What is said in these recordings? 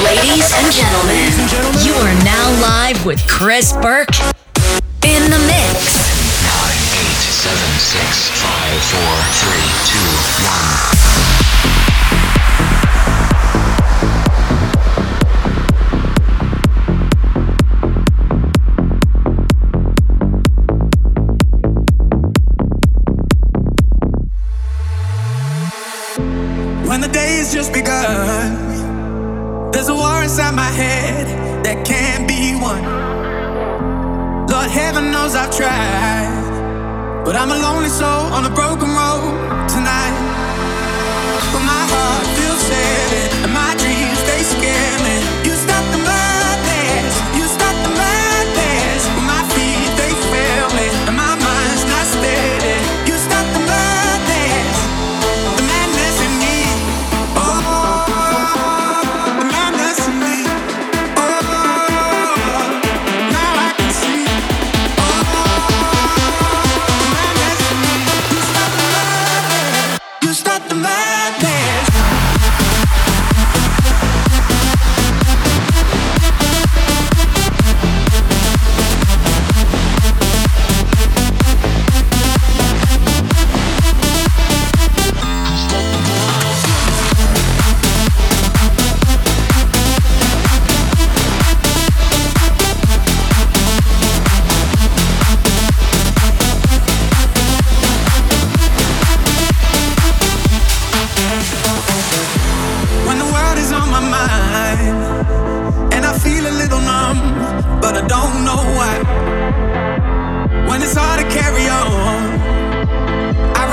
Ladies and gentlemen, you are now live with Chris Burke in the mix. 9, 8, 7, 6, 5, 4, 3, 2, 1. just begun. There's a war inside my head that can't be won. Lord, heaven knows I've tried, but I'm a lonely soul on a broken road tonight. But my heart feels heavy.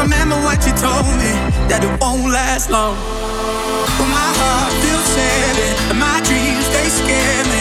remember what you told me that it won't last long. But my heart feels heavy and my dreams they scare me.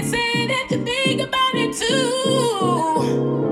sad, that you think about it too.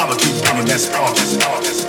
I'ma keep bringing that spark.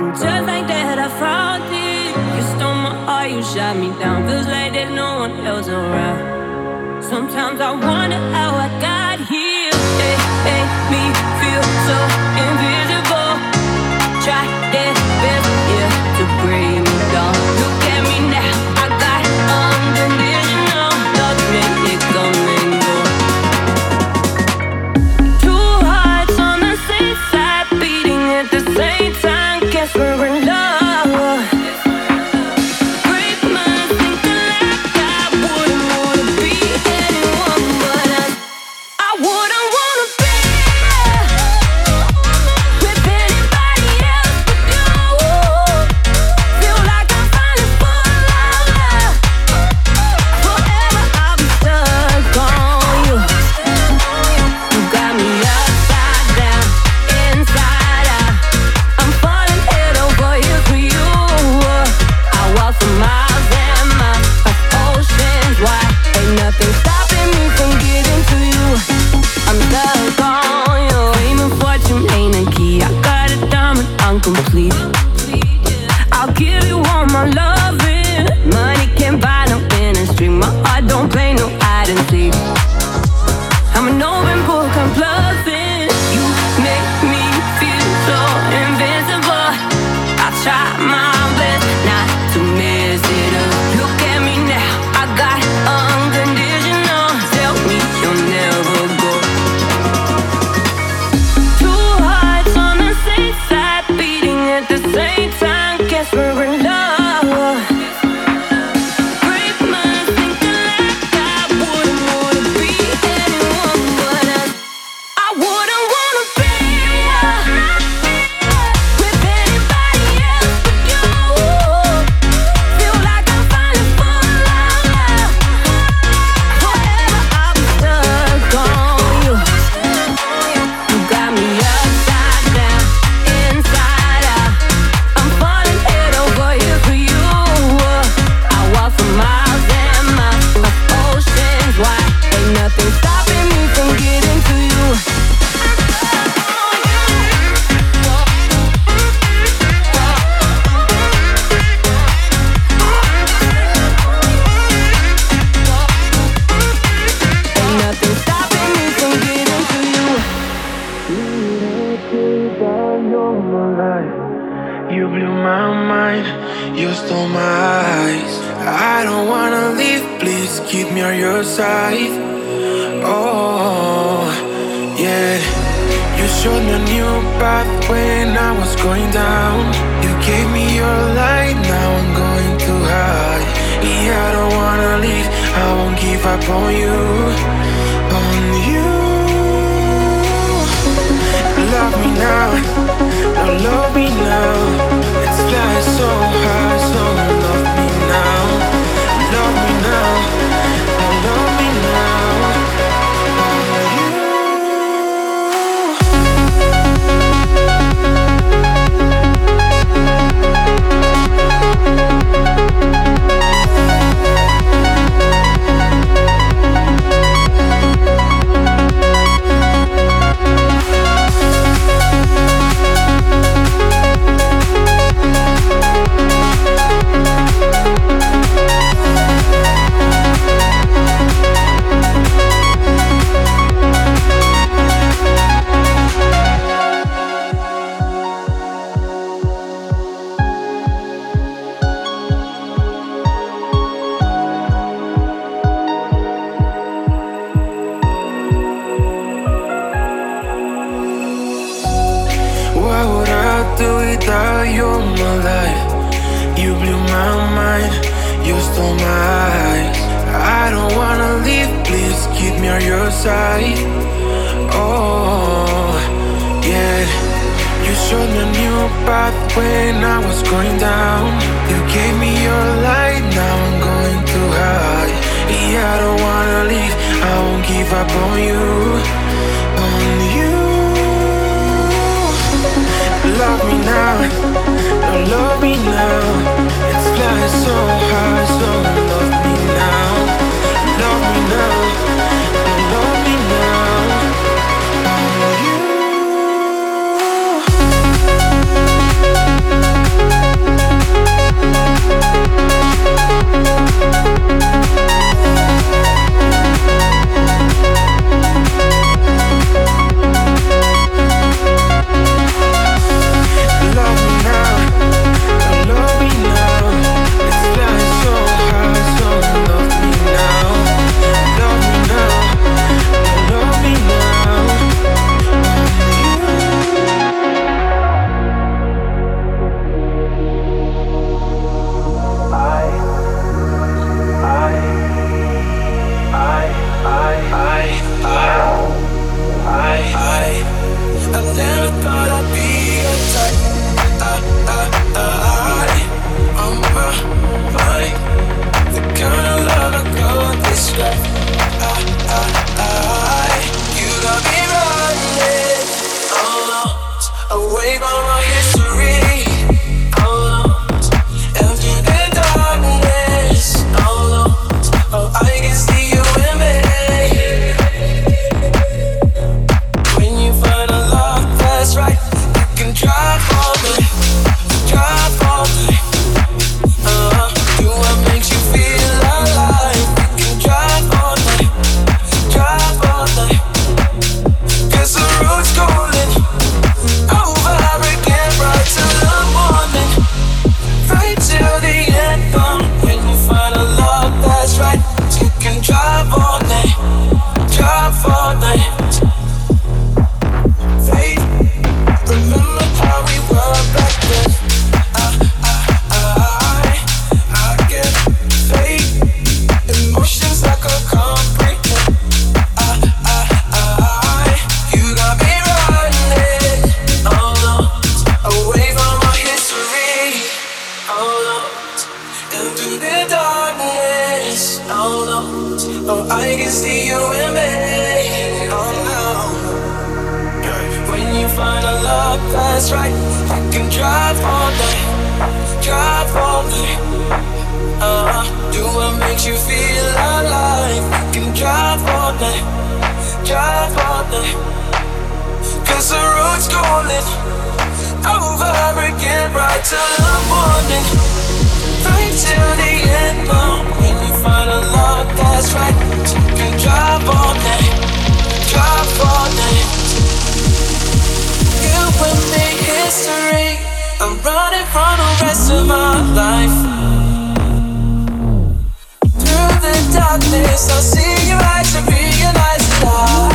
And just like that, I found it. You stole my heart, you shot me down. Feels like there's no one else around. Sometimes I wonder how I got here. It made me feel so. history. I'm running from the rest of my life. Through the darkness, I'll see your eyes and realize that I.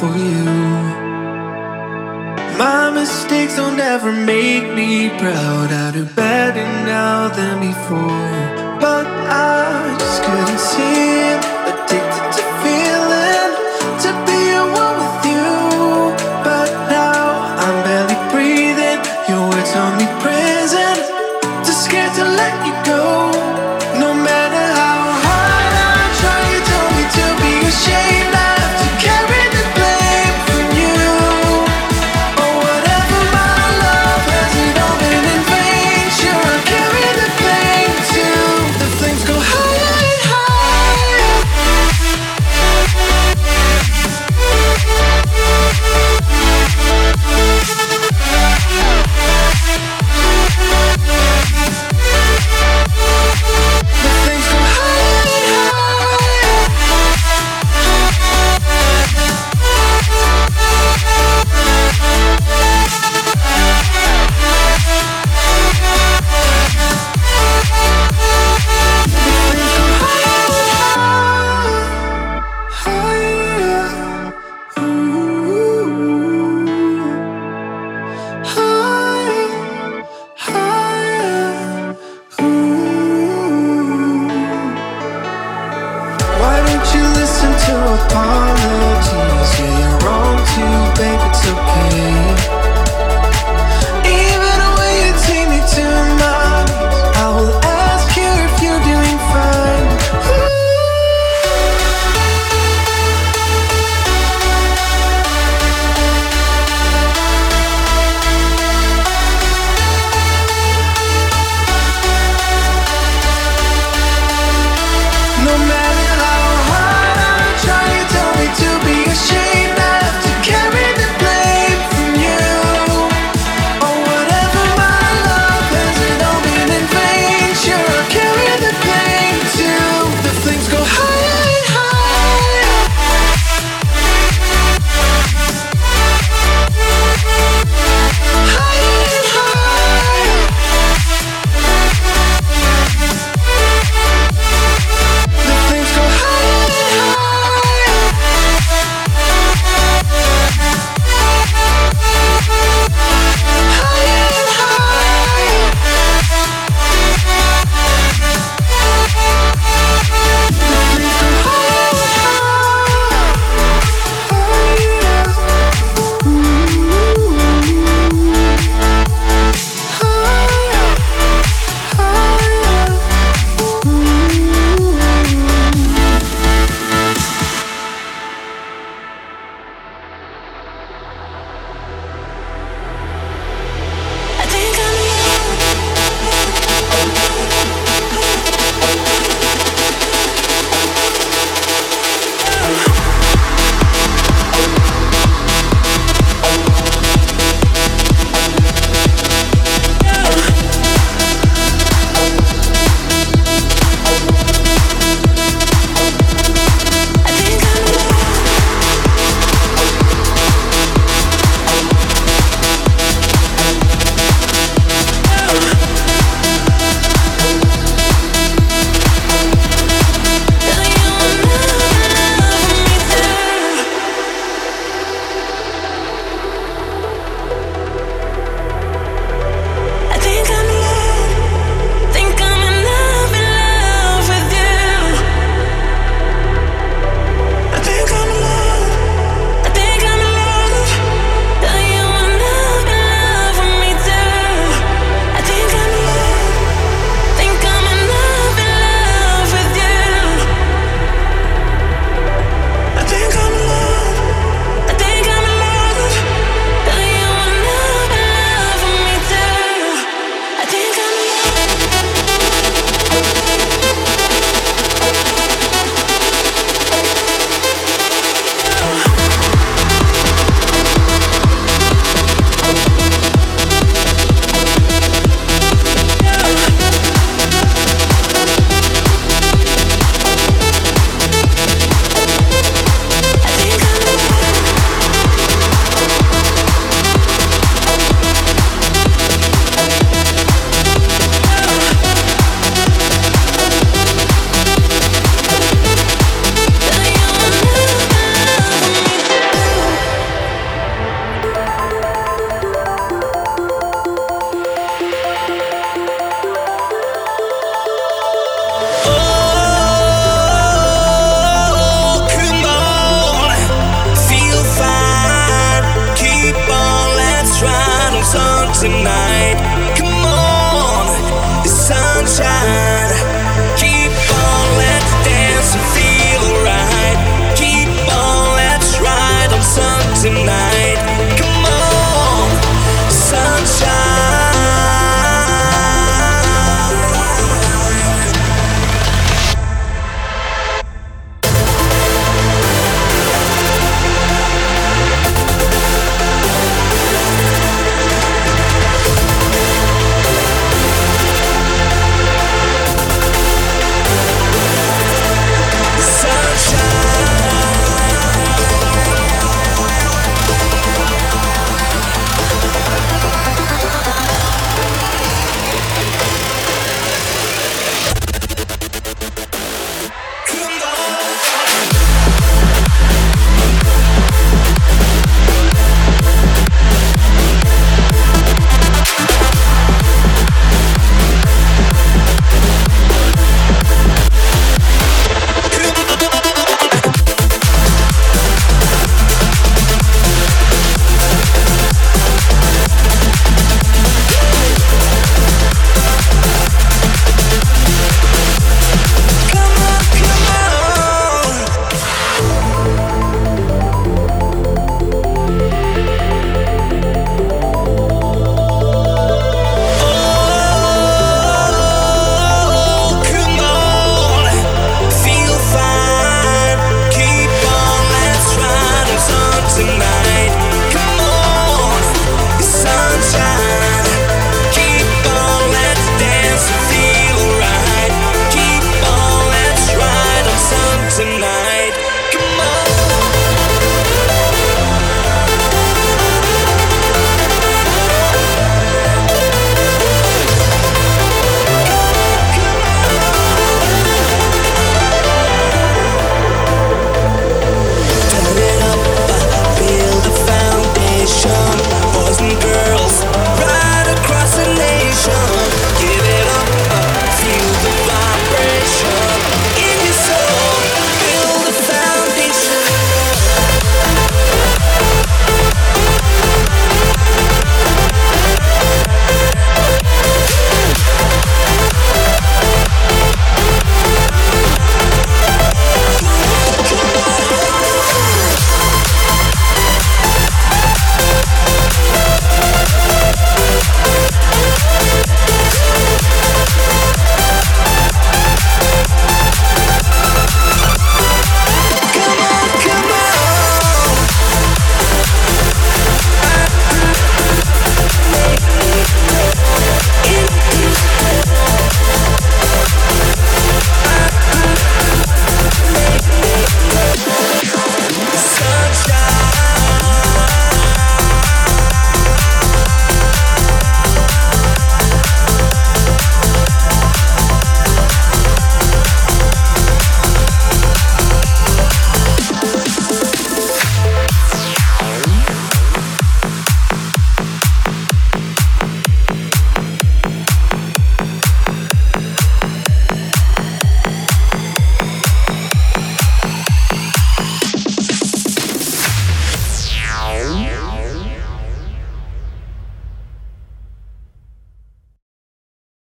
for you. My mistakes will never make me proud. I do better now than before, but I just couldn't see. to a promise.